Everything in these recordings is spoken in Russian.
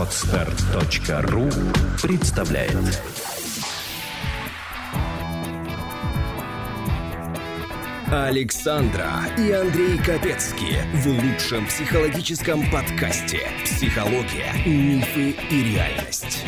Отстар.ру представляет Александра и Андрей Капецки в лучшем психологическом подкасте «Психология, мифы и реальность».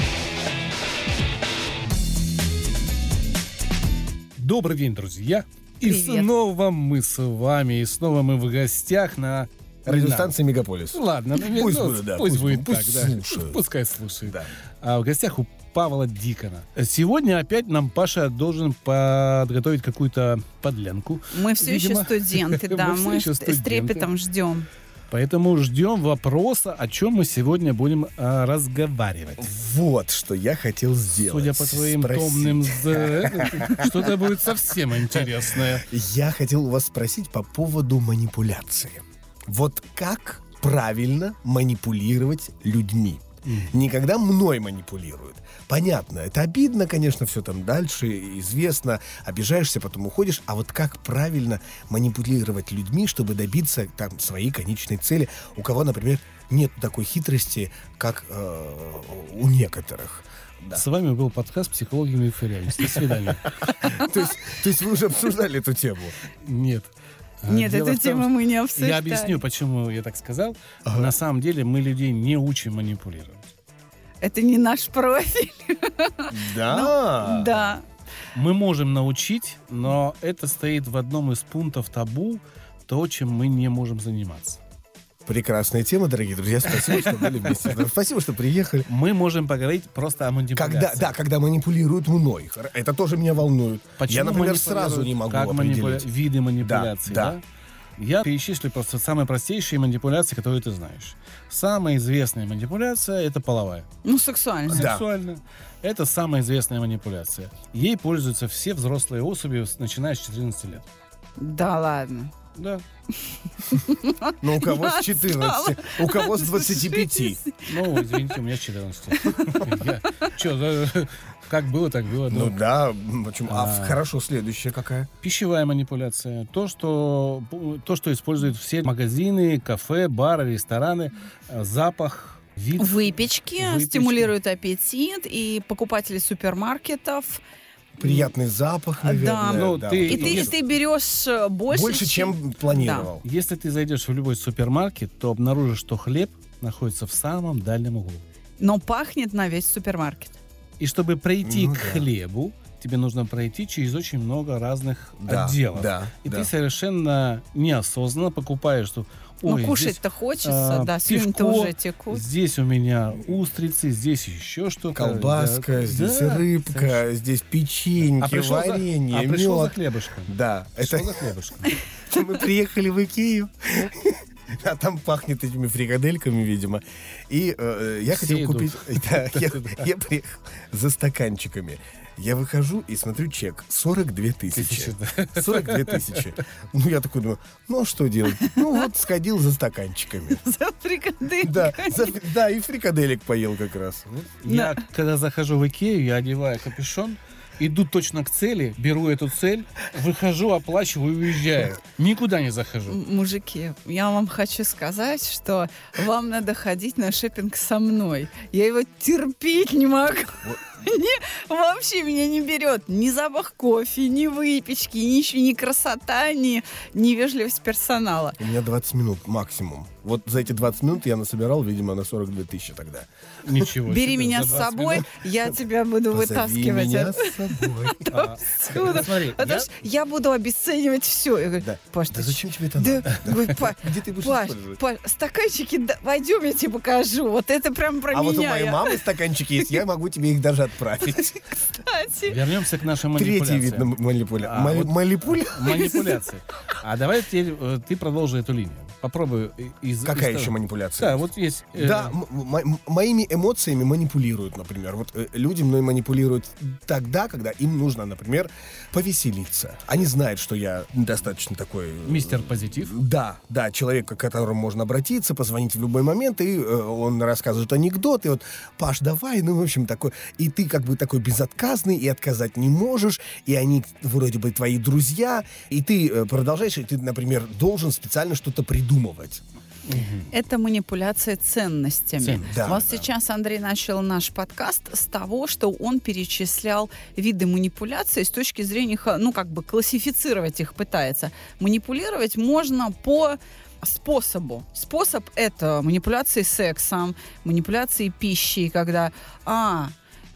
Добрый день, друзья. И Привет. снова мы с вами, и снова мы в гостях на Радиостанция «Мегаполис». Ну, Ладно, ну, Пусть ну, будет, да, пусть пусть- будет пусть так, да. слушают. Пускай слушает. Да. А в гостях у Павла Дикона. Сегодня опять нам Паша должен подготовить какую-то подлянку. Мы все Видимо, еще студенты, да, мы мы еще с- студенты. трепетом ждем. Поэтому ждем вопроса, о чем мы сегодня будем а, разговаривать. Вот что я хотел сделать. Судя по твоим Спросить. томным... Что-то будет совсем интересное. Я хотел у вас спросить по поводу манипуляции. Вот как правильно манипулировать людьми? Не когда мной манипулируют. Понятно, это обидно, конечно, все там дальше, известно, обижаешься, потом уходишь. А вот как правильно манипулировать людьми, чтобы добиться там своей конечной цели? У кого, например, нет такой хитрости, как э, у некоторых. Да. С вами был подкаст «Психология миф и реальность». До свидания. То есть вы уже обсуждали эту тему? Нет. А, Нет, дело эту том, тему мы не обсуждали. Я объясню, почему я так сказал. На самом деле мы людей не учим манипулировать. Это не наш профиль. Да. Да. Мы можем научить, но это стоит в одном из пунктов табу, то, чем мы не можем заниматься. Прекрасная тема, дорогие друзья. Спасибо, что были вместе. Спасибо, что приехали. Мы можем поговорить просто о манипуляции. Когда, да, когда манипулируют мной. Это тоже меня волнует. Почему Я, например, сразу не могу как манипуля- определить. Виды манипуляций, да, да. Я перечислю просто самые простейшие манипуляции, которые ты знаешь. Самая известная манипуляция – это половая. Ну, сексуально. Да. Сексуально. Это самая известная манипуляция. Ей пользуются все взрослые особи, начиная с 14 лет. Да ладно. Да. Но у кого с 14, у кого с 25. Ну, извините, у меня с 14. Я- Чё, да, как было, так было. Ну да. почему? А, А. хорошо, следующая какая? Пищевая манипуляция. То что, то, что используют все магазины, кафе, бары, рестораны. Э, Запах, вид. Выпечки, Выпечки. стимулируют аппетит, и покупатели супермаркетов. Приятный запах, наверное. ну, да, ты- И ты, и ты берешь э, больше, Больше, чем планировал. Если ты зайдешь в любой супермаркет, то обнаружишь, что хлеб находится в самом дальнем углу. Но пахнет на весь супермаркет. И чтобы пройти Ну к да. хлебу, тебе нужно пройти через очень много разных Да, отделов. да, И да. ты совершенно неосознанно покупаешь, что Ну, «Ой, кушать-то здесь, хочется, а, да, слюни-то уже текут. Здесь у меня устрицы, здесь еще что-то. Колбаска, Да, здесь да, рыбка, совершенно. здесь А печеньки, пришел, варенье, за, а пришел за мед. хлебушком. Да, это за хлебушком. мы приехали в Икею, а там пахнет этими фрикадельками, видимо. И э, я Все хотел идут. купить... Да, я, я приехал за стаканчиками. Я выхожу и смотрю чек. 42 тысячи. Тысячи, да. 42 тысячи. Ну, я такой думаю, ну, а что делать? Ну, вот сходил за стаканчиками. За фрикадельками. Да, за- да, и фрикаделек поел как раз. Вот. Я, когда захожу в Икею, я одеваю капюшон, иду точно к цели, беру эту цель, выхожу, оплачиваю и уезжаю. Никуда не захожу. Мужики, я вам хочу сказать, что вам надо ходить на шопинг со мной. Я его терпеть не могу. Не- вообще меня не берет ни запах кофе, ни выпечки, ничего, ни красота, ни, ни вежливость персонала. У меня 20 минут максимум. Вот за эти 20 минут я насобирал, видимо, на 42 тысячи тогда. Ничего Бери себе, меня с 20 собой, минут. я тебя буду Позови вытаскивать. меня с собой. А, Потому я- что я буду обесценивать все. Я говорю, Да. Паш, Да зачем тебе это надо? говорю, «Па- Где ты будешь Паш, стаканчики, пойдем, я тебе покажу. Вот это прям про А вот у меня. моей мамы стаканчики есть, я могу тебе их даже отправить. Кстати. Вернемся к нашим Третий манипуляциям. вид на манипуля. А? Манипуляции. А давай теперь э, ты продолжи эту линию. Попробуй из... Какая из- еще манипуляция? Да, вот есть... э, Да, моими эмоциями манипулируют, например. Вот э, люди мной манипулируют тогда, когда им нужно, например, повеселиться. Они знают, что я достаточно такой... э, Мистер Позитив. Да, да, человек, к которому можно обратиться, позвонить в любой момент, и э, он рассказывает анекдот, и вот, Паш, давай, ну, в общем, такой, и ты как бы такой безотказный, и отказать не можешь, и они вроде бы твои друзья, и ты э, продолжаешь, и ты, например, должен специально что-то придумывать. Это манипуляция ценностями. Да, вот да. сейчас Андрей начал наш подкаст с того, что он перечислял виды манипуляции с точки зрения, ну, как бы классифицировать их пытается. Манипулировать можно по способу. Способ — это манипуляции сексом, манипуляции пищей, когда, а,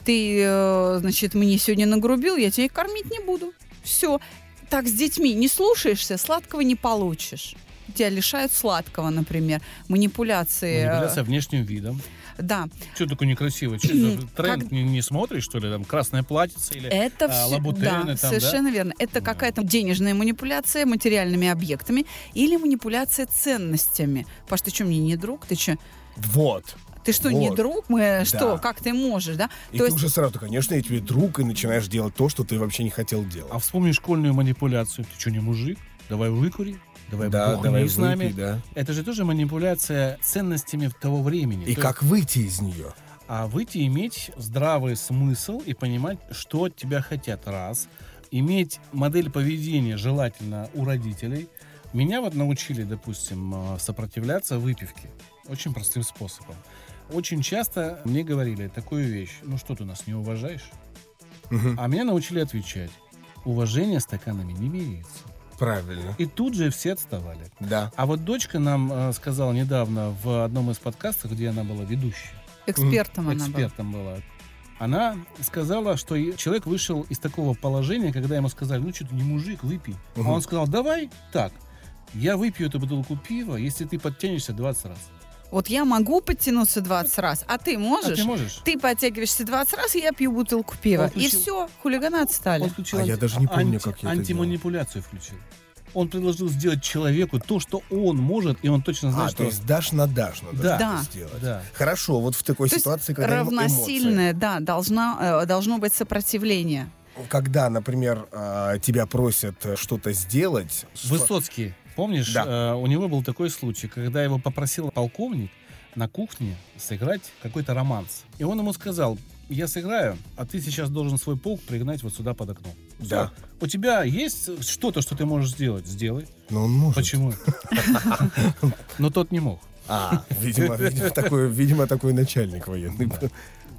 ты, э, значит, мне сегодня нагрубил, я тебя кормить не буду. Все. Так с детьми не слушаешься, сладкого не получишь. Тебя лишают сладкого, например. Манипуляции. э, Манипуляция внешним видом. Да. Что такое некрасиво? Что тренд? Как- Не, не смотришь, что ли? Там красное платьице или... Это а, лабутены да, там, да? совершенно верно. Это Да. какая-то денежная манипуляция материальными объектами или манипуляция ценностями. Паш, ты что, мне не друг? Ты что? Вот. Ты что, не Вот. друг? Мы что? Да. Как ты можешь, да? И То ты есть уже сразу, конечно, я тебе друг, и начинаешь делать то, что ты вообще не хотел делать. А вспомни школьную манипуляцию. Ты что, не мужик? Давай выкури. Давай да, бухни давай с нами. да. Это же тоже манипуляция ценностями того времени. И То как выйти из нее? А выйти, иметь здравый смысл и понимать, что от тебя хотят. Раз. Иметь модель поведения желательно у родителей. Меня вот научили, допустим, э, сопротивляться выпивке. Очень простым способом. Очень часто мне говорили такую вещь. Ну что ты нас не уважаешь? Мгм. А меня научили отвечать. Уважение стаканами не меряется. Правильно. И тут же все отставали. Да. А вот дочка нам э, сказала недавно в одном из подкастов, где она была ведущей, экспертом она была. экспертом была. Она сказала, что человек вышел из такого положения, когда ему сказали, ну что ты не мужик, выпей. Мгм. А он сказал, давай так, я выпью эту бутылку пива, если ты подтянешься 20 раз. Вот я могу подтянуться 20 раз, а ты А можешь? ты можешь? Ты подтягиваешься 20 раз, и я пью бутылку пива. Он И включил- все, хулиганы отстали. Он включил А я анти- даже не помню, анти- как я это Антиманипуляцию включил. Он предложил сделать человеку то, что он может, и он точно знает, А, что... то есть дашь на дашь надо Да. Да. сделать. Да. Хорошо, вот в такой То есть ситуации, когда эмо- эмоции. равносильное, да, должна, э, должно быть сопротивление. Когда, например, а, тебя просят э, что-то сделать. Высоцкий, помнишь, Да. э, у него был такой случай, когда его попросил полковник на кухне сыграть какой-то романс. И он ему сказал, я сыграю, а ты сейчас должен свой полк пригнать вот сюда под окно. Всё. Да. У тебя есть что-то, что ты можешь сделать? Сделай. Но он может. Почему? Но тот не мог. А, видимо, видимо, такой, видимо, такой начальник военный. был.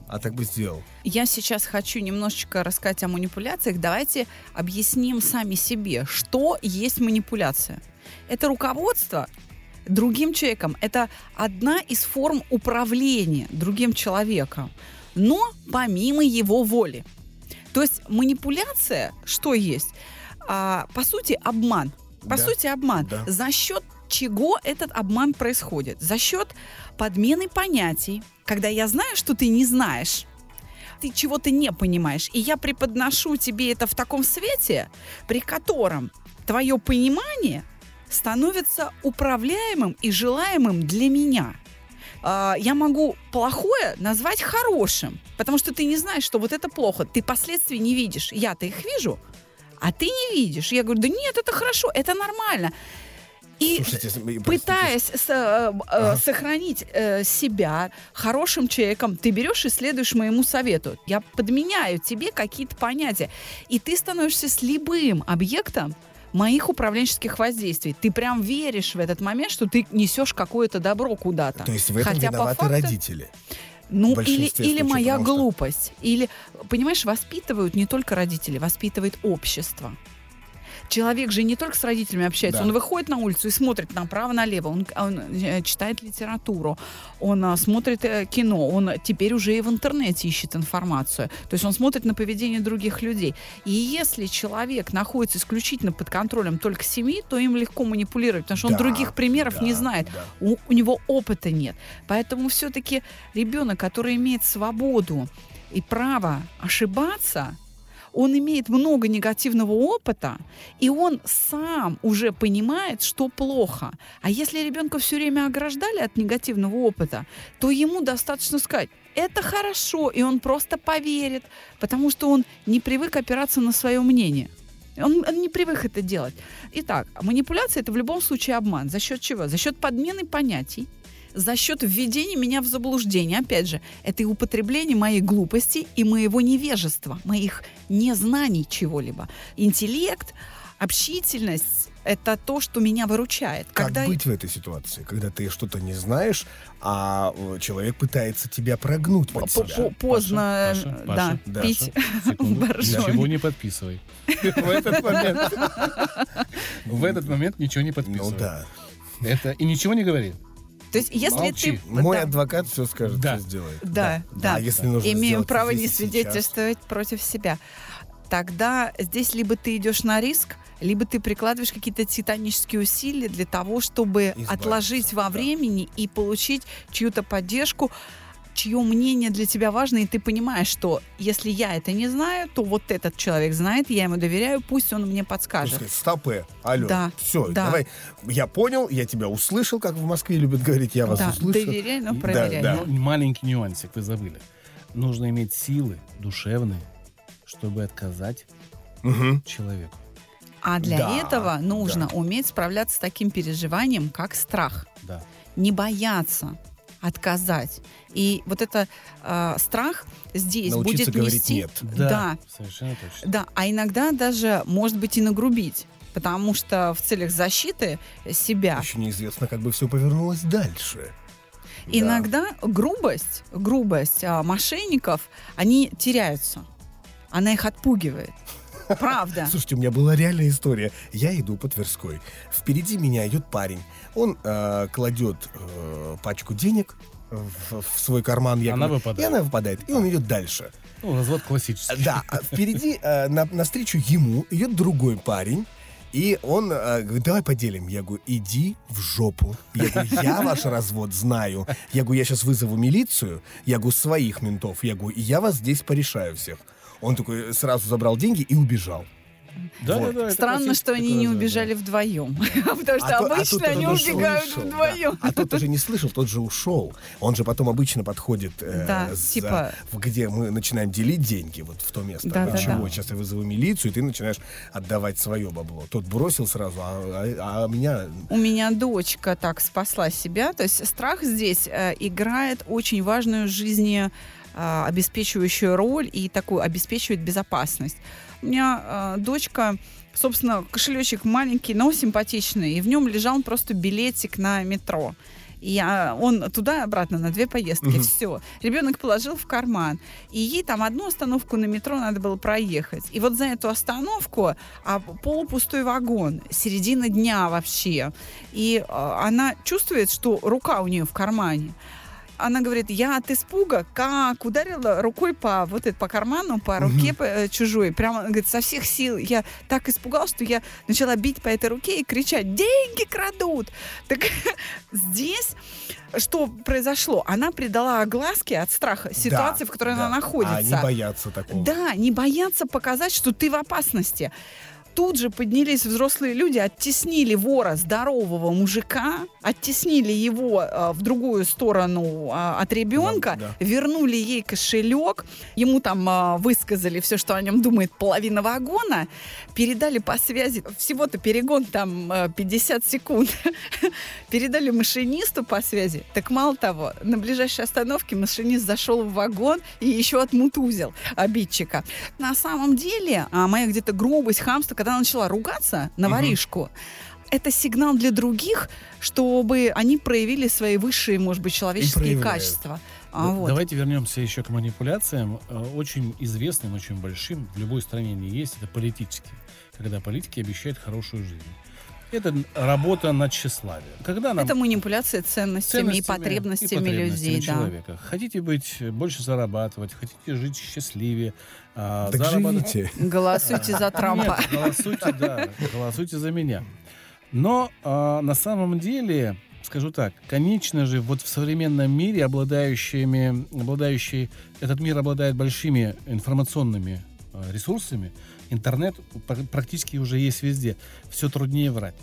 А так бы сделал. Я сейчас хочу немножечко рассказать о манипуляциях. Давайте объясним сами себе, что есть манипуляция. Это руководство другим человеком. Это одна из форм управления другим человеком, но помимо его воли. То есть манипуляция, что есть? А, по сути, обман. По Да. сути, обман. Да. За счет чего этот обман происходит? За счет подмены понятий, когда я знаю, что ты не знаешь, ты чего-то не понимаешь, и я преподношу тебе это в таком свете, при котором твое понимание становится управляемым и желаемым для меня. А, Я могу плохое назвать хорошим, потому что ты не знаешь, что вот это плохо. Ты последствий не видишь. Я-то их вижу, а ты не видишь. Я говорю, да нет, это хорошо, это нормально. И Слушайте, пытаясь с- э, э, Ага. сохранить э, себя хорошим человеком, ты берешь и следуешь моему совету. Я подменяю тебе какие-то понятия. И ты становишься с любым объектом моих управленческих воздействий. Ты прям веришь в этот момент, что ты несешь какое-то добро куда-то. То есть в этом Хотя виноваты факту- родители. Ну, или, или моя глупость. Или, понимаешь, воспитывают не только родители, воспитывает общество. Человек же не только с родителями общается, Да. он выходит на улицу и смотрит направо-налево, он, он, э, читает литературу, он а, смотрит э, кино, он теперь уже и в интернете ищет информацию. То есть он смотрит на поведение других людей. И если человек находится исключительно под контролем только семьи, то им легко манипулировать, потому что он Да, других примеров не да, знает да. у, у него опыта нет. Поэтому все-таки ребенок, который имеет свободу и право ошибаться, он имеет много негативного опыта, и он сам уже понимает, что плохо. А если ребенка все время ограждали от негативного опыта, то ему достаточно сказать, это хорошо, и он просто поверит, потому что он не привык опираться на свое мнение. Он, он не привык это делать. Итак, манипуляция это в любом случае обман. За счет чего? За счет подмены понятий, за счет введения меня в заблуждение. Опять же, это и употребление моей глупости и моего невежества, моих незнаний чего-либо. Интеллект, общительность, это то, что меня выручает. Как Когда быть в этой ситуации, когда ты что-то не знаешь, а э, человек пытается тебя прогнуть под по- себя? по- поздно Паша, Паша, да, Паша, пить. Ничего не подписывай. В этот момент. В этот момент ничего не Ну подписывай. да. Это и ничего не говори. То есть, если Молчи. ты... Мой да, адвокат все скажет, Да. все сделает. Да, да. А если нужно Имеем право не и сейчас? свидетельствовать против себя. Тогда здесь либо ты идешь на риск, либо ты прикладываешь какие-то титанические усилия для того, чтобы Избавиться, отложить во да. времени и получить чью-то поддержку, чье мнение для тебя важно, и ты понимаешь, что если я это не знаю, то вот этот человек знает, я ему доверяю, пусть он мне подскажет. сказать, Стопы, алло, Да, все, да. давай. Я понял, я тебя услышал, как в Москве любят говорить, я вас Да, услышал. доверяй, но Да, проверяй. да. Ну, маленький нюансик вы забыли. Нужно иметь силы душевные, чтобы отказать Мгм. человеку. А для Да, этого нужно да. уметь справляться с таким переживанием, как страх. Да. не бояться отказать. И вот это э, страх здесь Научиться будет говорить нести... «нет». Да, Совершенно точно. да. А иногда даже, может быть, и нагрубить. Потому что в целях защиты себя Еще неизвестно, как бы все повернулось дальше. Да. иногда грубость, грубость а, мошенников, они теряются. Она их отпугивает. Правда. Слушайте, у меня была реальная история. Я иду по Тверской. Впереди меня идет парень. Он э, кладет э, пачку денег в, в свой карман. якобы, Она выпадает. И она выпадает. И он идет дальше. Ну, развод классический. Да, а впереди э, на, навстречу ему идет другой парень. И он э, говорит, давай поделим. Я говорю, иди в жопу. Я говорю, я ваш развод знаю. Я говорю, я сейчас вызову милицию. Я говорю, своих ментов. Я говорю, и я вас здесь порешаю всех. Он такой сразу забрал деньги и убежал. Да, Вот. да, да, Странно, что они не развод, да. убежали вдвоем. Потому что А то- а обычно тот они убегают да. вдвоем. А тот уже не слышал, тот же ушел. Он же потом обычно подходит, э, Да, за- типа- где мы начинаем делить деньги, вот в то место. Да, да, чего, да. сейчас я вызову милицию, и ты начинаешь отдавать свое бабло. Тот бросил сразу, а, а- а меня... У меня дочка так спасла себя. То есть страх здесь э, играет очень важную жизни э, обеспечивающую роль и такую обеспечивает безопасность. У меня э, дочка, собственно, кошелечек маленький, но симпатичный, и в нем лежал просто билетик на метро. И я- он туда и обратно на две поездки. Мгм. Все. Ребенок положил в карман. И ей там одну остановку на метро надо было проехать. И вот за эту остановку а, полупустой вагон, середина дня вообще. И а, она чувствует, что рука у нее в кармане. Она говорит, я от испуга как ударила рукой по вот это по карману, по руке по- э, чужой. Прямо, она говорит, со всех сил. Я так испугалась, что я начала бить по этой руке и кричать, деньги крадут. Так здесь что произошло? Она придала огласке от страха ситуации, Да, в которой да. она находится. А они боятся такого. Да, не бояться показать, что ты в опасности. Тут же поднялись взрослые люди, оттеснили вора здорового мужика, оттеснили его э, в другую сторону э, от ребенка, Да, да. вернули ей кошелек, ему там э, высказали все, что о нем думает половина вагона, передали по связи, всего-то перегон там э, 50 секунд, передали машинисту по связи. Так мало того, на ближайшей остановке машинист зашел в вагон и еще отмутузил обидчика. На самом деле, а, моя где-то грубость, хамство, когда она начала ругаться на воришку, это сигнал для других, чтобы они проявили свои высшие, может быть, человеческие качества. А, вот. Давайте вернемся еще к манипуляциям. Э, Очень известным, очень большим, в любой стране не есть, это политические. Когда политики обещают хорошую жизнь. Это работа над тщеславием. Когда нам Это манипуляция ценностями, и ценностями потребностями, и потребностями людей. Да. человека. Хотите быть э, больше зарабатывать, хотите жить счастливее, а, Так зарабатывать- живите. Голосуйте за Трампа. Нет, голосуйте, да, голосуйте за меня. Но а, на самом деле, скажу так, конечно же, вот в современном мире, обладающими, обладающий, этот мир обладает большими информационными ресурсами, интернет пр- практически уже есть везде. Все труднее врать.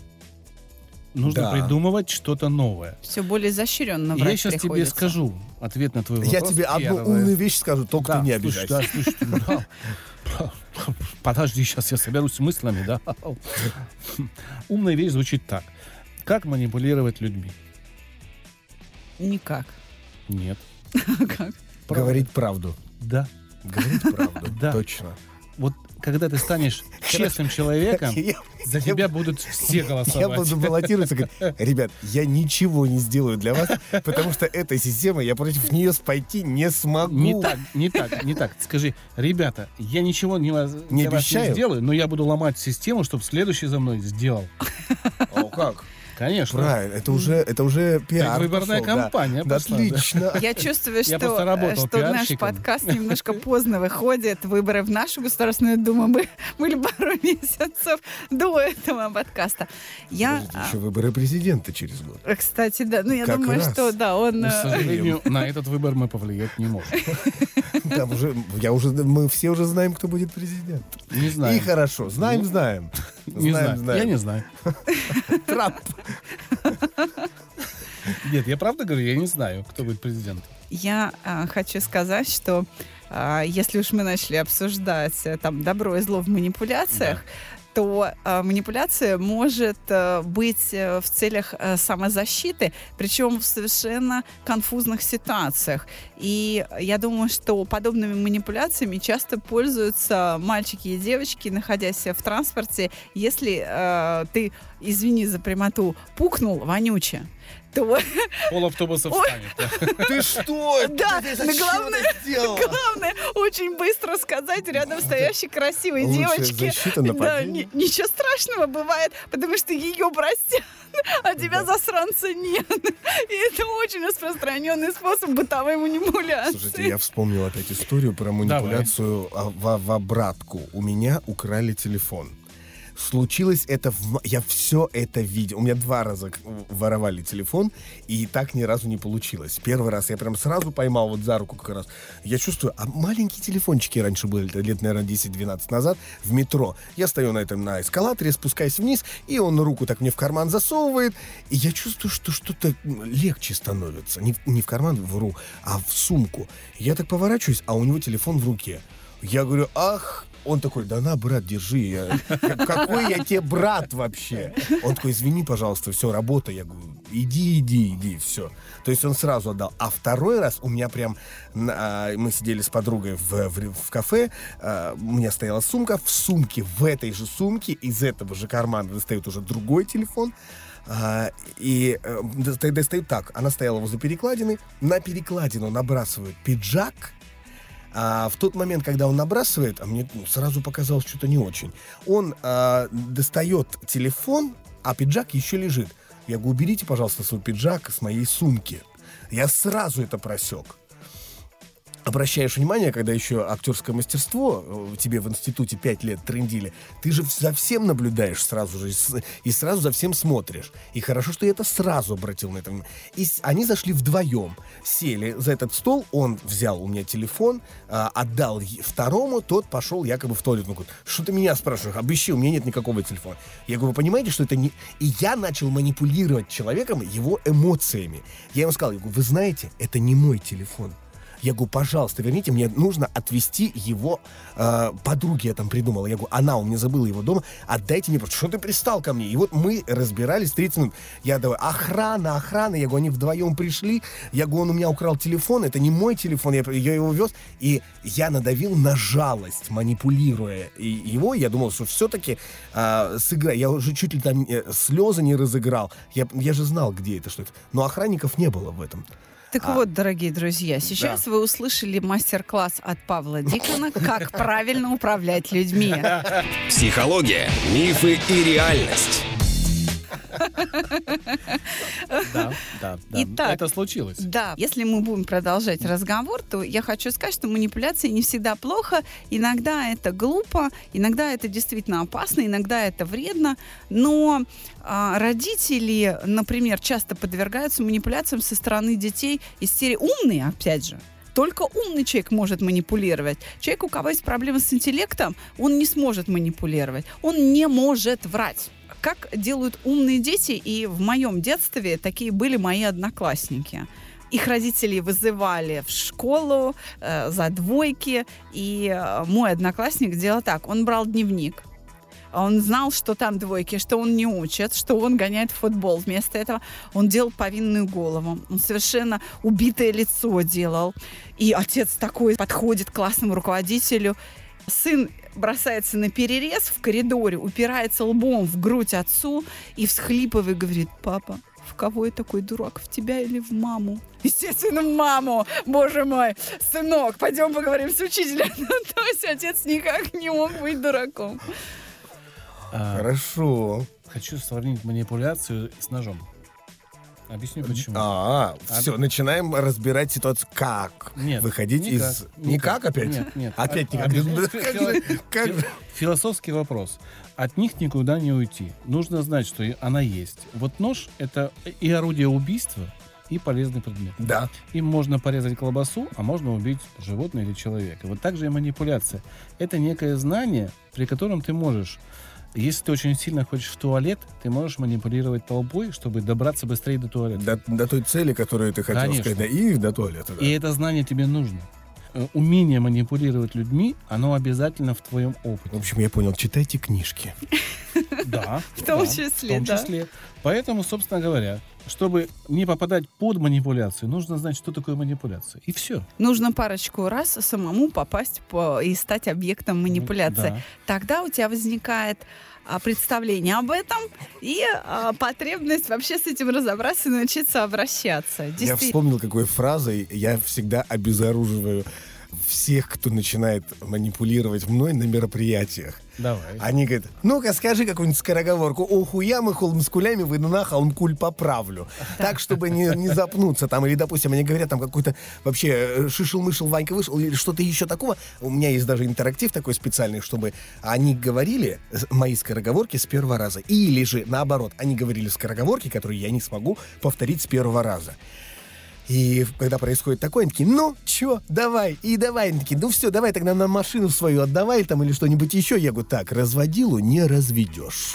Нужно Да. придумывать что-то новое. Все более изощренно врать я сейчас тебе приходится. скажу ответ на твой вопрос. Я тебе одну Первое. умную вещь скажу, только Да, ты не слушай, обижайся. да, слушай, да. Подожди, сейчас я соберусь с мыслями, да. Умная вещь звучит так. Как манипулировать людьми? Никак. Нет. Как? Говорить правду. Да. Говорить правду. Да. Точно. Вот когда ты станешь честным человеком, Я- за я- тебя будут все Я голосовать. буду баллотироваться, говорить, ребят, я ничего не сделаю для вас, потому что эта система, я против нее пойти не смогу. Не так, не так, не так. Скажи, ребята, я ничего не, Не обещаю. не сделаю, но я буду ломать систему, чтобы следующий за мной сделал. О, как? Конечно. Правильно, это уже, это уже пиар. выборная пошел, да. кампания Да, пошла, да. Отлично. Я чувствую, Я что, работал что наш подкаст немножко поздно выходит. Выборы в нашу Государственную Думу бы- были пару месяцев до этого подкаста. Я, Подождите, еще выборы президента через год. а, кстати, да, ну я Как думаю, раз. что да, он... Но, к э, сожалению, на этот выбор мы повлиять не можем. Там уже, я уже, мы все уже знаем, кто будет президент. Не И знаю. хорошо, знаем, знаем. Не Знаем, знаю. Я не знаю. Трамп. Нет, я правда говорю, я не знаю, кто будет президентом. Я а, хочу сказать, что а, если уж мы начали обсуждать э, там добро и зло в манипуляциях, то а, манипуляция может э, быть э, в целях э, самозащиты, причем в совершенно конфузных ситуациях. И я думаю, что подобными манипуляциями часто пользуются мальчики и девочки, находясь в транспорте. Если э, ты, извини за прямоту, пукнул вонюче, то Пол автобуса встанет. Ты что? Да, главное-? Главное, очень быстро сказать рядом стоящей красивой девочке. Да, ничего страшного бывает, потому что ее простят, а тебя засранца нет. И это очень распространенный способ бытовой манипуляции. Слушайте, я вспомнил опять историю про манипуляцию а, в, в обратку. У меня украли телефон. Случилось это в... Я все это видел. У меня два раза воровали телефон, и так ни разу не получилось. Первый раз я прям сразу поймал вот за руку как раз. Я чувствую, а маленькие телефончики раньше были, лет, наверное, 10-12 назад, в метро. Я стою на этом, на эскалаторе, спускаюсь вниз, и он руку так мне в карман засовывает, и я чувствую, что что-то легче становится. Не, в- не в карман, вру, а в сумку. Я так поворачиваюсь, а у него телефон в руке. Я говорю, ах, он такой, да на, брат, держи. Я, какой я тебе брат вообще? Он такой, извини, пожалуйста, все, работа. Я говорю, иди, иди, иди, все. То есть он сразу отдал. А второй раз у меня прям, а, мы сидели с подругой в, в- в кафе, а, у меня стояла сумка, в сумке, в этой же сумке, из этого же кармана достает уже другой телефон, а, и э, доста- достают так. Она стояла возле перекладины. На перекладину набрасывают пиджак. А в тот момент, когда он набрасывает, а мне ну, сразу показалось что-то не очень. Он а, достает телефон, а пиджак еще лежит. Я говорю, уберите, пожалуйста, свой пиджак с моей сумки. Я сразу это просек обращаешь внимание, когда еще актерское мастерство э, тебе в институте пять лет трендили, ты же за всем наблюдаешь сразу же и сразу за всем смотришь. И хорошо, что я это сразу обратил на это. И они зашли вдвоем, сели за этот стол, он взял у меня телефон, а, отдал второму, тот пошел якобы в туалет. Он говорит, что ты меня спрашиваешь? Обыщи, у меня нет никакого телефона. Я говорю, вы понимаете, что это не... И я начал манипулировать человеком его эмоциями. Я ему сказал, я говорю, вы знаете, это не мой телефон. Я говорю, пожалуйста, верните, мне нужно отвезти его э, подруге, я там придумал. Я говорю, она у меня забыла его дома, отдайте мне, что ты пристал ко мне? И вот мы разбирались 30 минут. Я давай, охрана, охрана. Я говорю, они вдвоем пришли. Я говорю, он у меня украл телефон, это не мой телефон, я, я его вез. И я надавил на жалость, манипулируя его. Я думал, что все-таки э, сыграю. Я уже чуть ли там э, слезы не разыграл. Я, я же знал, где это, что это. Но охранников не было в этом. Так вот, дорогие друзья, сейчас вы услышали мастер-класс от Павла Дикона «Как правильно управлять людьми». Психология, мифы и реальность. Да, да, да. Итак, Это случилось. Да, если мы будем продолжать разговор, то я хочу сказать, что манипуляции не всегда плохо. Иногда это глупо, иногда это действительно опасно, иногда это вредно. Но а, родители, например, часто подвергаются манипуляциям со стороны детей из серии «умные», опять же. Только умный человек может манипулировать. Человек, у кого есть проблемы с интеллектом, он не сможет манипулировать. Он не может врать. Как делают умные дети, и в моем детстве такие были мои одноклассники. Их родители вызывали в школу э, за двойки, и э, мой одноклассник делал так. Он брал дневник, он знал, что там двойки, что он не учит, что он гоняет в футбол. Вместо этого он делал повинную голову. Он совершенно убитое лицо делал. И отец такой подходит к классному руководителю. Сын бросается на перерез в коридоре, упирается лбом в грудь отцу и всхлипывая говорит, папа, в кого я такой дурак, в тебя или в маму? Естественно, в маму, боже мой. Сынок, пойдем поговорим с учителем. Ну, то есть отец никак не мог быть дураком. А, Хорошо. хочу сравнить манипуляцию с ножом. Объясню почему. А, все, начинаем разбирать ситуацию. Как Нет, выходить никак, из... Никак опять? Нет, нет. Опять А- никак. Да как? Философский вопрос. От них никуда не уйти. Нужно знать, что она есть. Вот нож — это и орудие убийства, и полезный предмет. Да. Им можно порезать колбасу, а можно убить животное или человека. Вот так же и манипуляция. Это некое знание, при котором ты можешь, если ты очень сильно хочешь в туалет, ты можешь манипулировать толпой, чтобы добраться быстрее до туалета. До, до той цели, которую ты хотел Конечно. сказать. Да, и до туалета. да. И это знание тебе нужно. Э, Умение манипулировать людьми, оно обязательно в твоем В опыте. общем, я понял, читайте книжки. Да. В том да, числе, В том да. числе. Поэтому, собственно говоря, чтобы не попадать под манипуляцию, нужно знать, что такое манипуляция. И все. Нужно парочку раз самому попасть по- и стать объектом манипуляции. Да. Тогда у тебя возникает а, представление об этом и а, потребность вообще с этим разобраться и научиться обращаться. Я вспомнил, какой фразой я всегда обезоруживаю всех, кто начинает манипулировать мной на мероприятиях. Давай. Они говорят, ну-ка скажи какую-нибудь скороговорку. Охуя мы холмскулями вы на холмкуль поправлю. Так, чтобы не, не запнуться там. Или, допустим, они говорят там какой-то вообще э, шишел-мышел, Ванька вышел, или что-то еще такого. У меня есть даже интерактив такой специальный, чтобы они говорили э, мои скороговорки с первого раза. Или же, наоборот, они говорили скороговорки, которые я не смогу повторить с первого раза. И когда происходит такое, они такие, ну, чё, давай, и давай. Они такие, ну все, давай тогда на машину свою отдавай там или что-нибудь еще. Я говорю, так, разводилу не разведешь.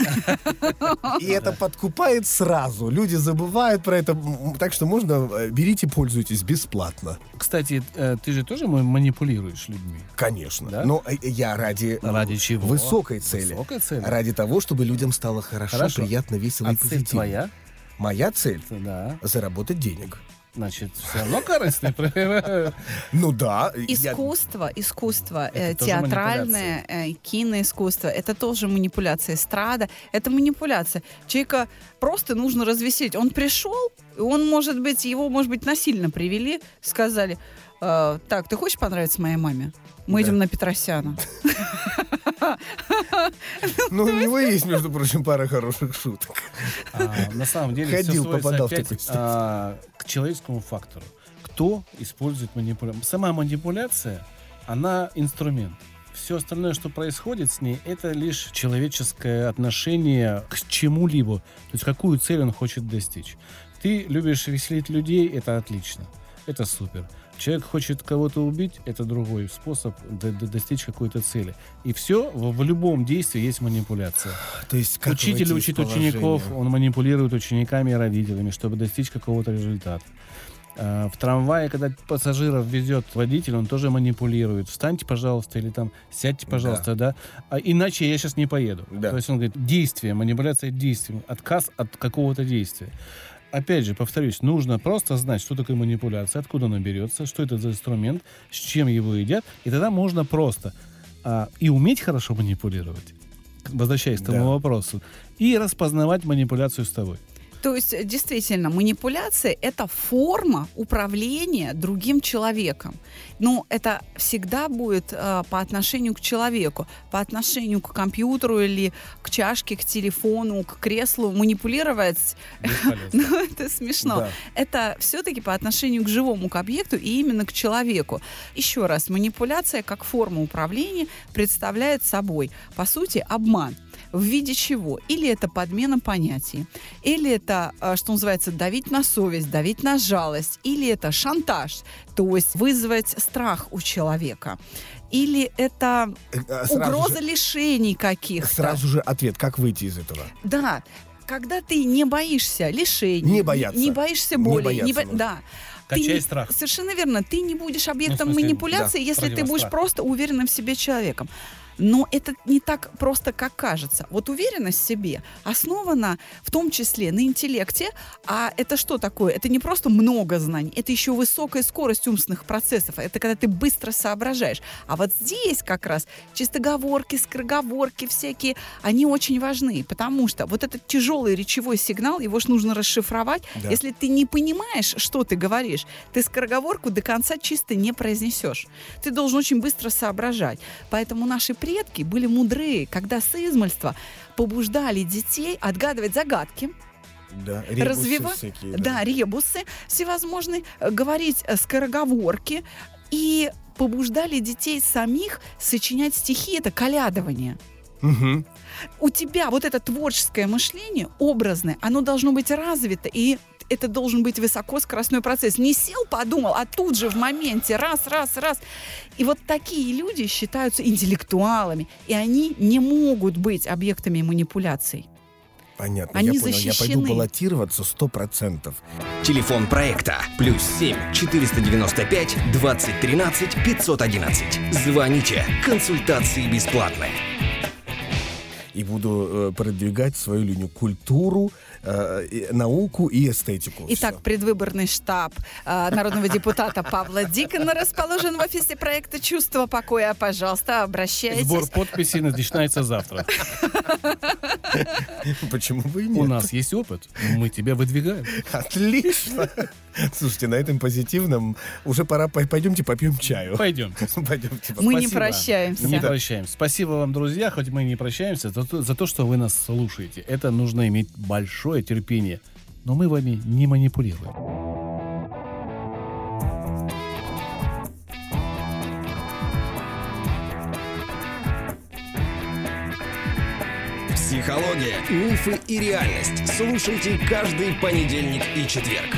И это подкупает сразу. Люди забывают про это. Так что можно, э, берите, пользуйтесь бесплатно. Кстати, э, ты же тоже ма- манипулируешь людьми. Конечно. Да? Но э, я ради, Ради чего? высокой цели. Высокой цели. Ради того, чтобы людям стало хорошо, Хорошо. приятно, весело А и цель позитивно. твоя? Моя цель Да. — заработать денег. Значит, все равно корыстный. Ну да. Искусство, искусство, э, театральное, э, киноискусство, это тоже манипуляция. Эстрада, это манипуляция. Человека просто нужно развеселить. Он пришел, он, может быть, его, может быть, насильно привели, сказали, «Э, так, ты хочешь понравиться моей маме? Мы Да. идем на Петросяна. Ну, у него есть, между прочим, пара хороших шуток. А, на самом деле Ходил, попадал в а, к человеческому фактору. Кто использует манипуляцию? Сама манипуляция, она инструмент. Все остальное, что происходит с ней, это лишь человеческое отношение к чему-либо. То есть какую цель он хочет достичь. Ты любишь веселить людей, это отлично. Это супер. Человек хочет кого-то убить, это другой способ д- д- достичь какой-то цели. И все, в, в любом действии есть манипуляция. То есть, как Учитель учит учеников, он манипулирует учениками и родителями, чтобы достичь какого-то результата. А, В трамвае, когда пассажиров везет водитель, он тоже манипулирует. Встаньте, пожалуйста, или там сядьте, пожалуйста, да. А иначе я сейчас не поеду. Да. То есть он говорит, действие, манипуляция действием, отказ от какого-то действия. Опять же, повторюсь, нужно просто знать, что такое манипуляция, откуда она берется, что это за инструмент, с чем его едят, и тогда можно просто а, и уметь хорошо манипулировать, возвращаясь к тому Да. вопросу, и распознавать манипуляцию с тобой. То есть, действительно, манипуляция — это форма управления другим человеком. Но это всегда будет э, по отношению к человеку, по отношению к компьютеру или к чашке, к телефону, к креслу. Манипулировать, ну, это смешно. Да. Это все-таки по отношению к живому, к объекту и именно к человеку. Еще раз, манипуляция как форма управления представляет собой, по сути, обман. В виде чего? Или это подмена понятий, или это, э, что называется, давить на совесть, давить на жалость, или это шантаж, то есть вызвать страх у человека, или это Э, а сразу угроза же- лишений каких-то. Сразу же ответ, как выйти из этого? Да, когда ты не боишься лишений, Не бояться. не боишься Не боли, бояться бо- нужно. да. Качай Ты не- страх. Совершенно верно. Ты не будешь объектом Ну, смысле, манипуляции, да, если ты будешь просто уверенным в себе человеком. Но это не так просто, как кажется. Вот уверенность в себе основана в том числе на интеллекте. А это что такое? Это не просто много знаний, это еще высокая скорость умственных процессов. Это когда ты быстро соображаешь. А вот здесь как раз чистоговорки, скороговорки всякие, они очень важны, потому что вот этот тяжелый речевой сигнал, его же нужно расшифровать. Да. Если ты не понимаешь, что ты говоришь, ты скороговорку до конца чисто не произнесешь. Ты должен очень быстро соображать. Поэтому наши предки были мудрые, когда с измольства побуждали детей отгадывать загадки, Да, ребусы развива- всякие. да. ребусы всевозможные, э, говорить э, скороговорки и побуждали детей самих сочинять стихи, это колядование. Мгм. У тебя вот это творческое мышление, образное, оно должно быть развито, и это должен быть высокоскоростной процесс. Не сел, подумал, а тут же в моменте раз, раз, раз. И вот такие люди считаются интеллектуалами, и они не могут быть объектами манипуляций. Понятно, Они я понял. Я пойду защищены. баллотироваться сто процентов. Телефон проекта плюс 7 495 2013 511. Звоните. Консультации бесплатные. И буду э, продвигать свою линию культуру, э, науку и эстетику. Итак, Всё. предвыборный штаб э, народного депутата Павла Дикона расположен в офисе проекта «Чувство покоя». Пожалуйста, обращайтесь. Сбор подписей начинается завтра. почему бы и У нет? нас есть опыт, мы тебя выдвигаем. Отлично. Слушайте, на этом позитивном уже пора, пой- пойдемте попьем чаю. Пойдемте. Пойдемте. Мы не прощаемся. Не прощаемся. Спасибо вам, друзья, хоть мы и не прощаемся, за то, за то, что вы нас слушаете. Это нужно иметь большое терпение. Но мы вами не манипулируем. Психология, мифы и реальность. Слушайте каждый понедельник и четверг.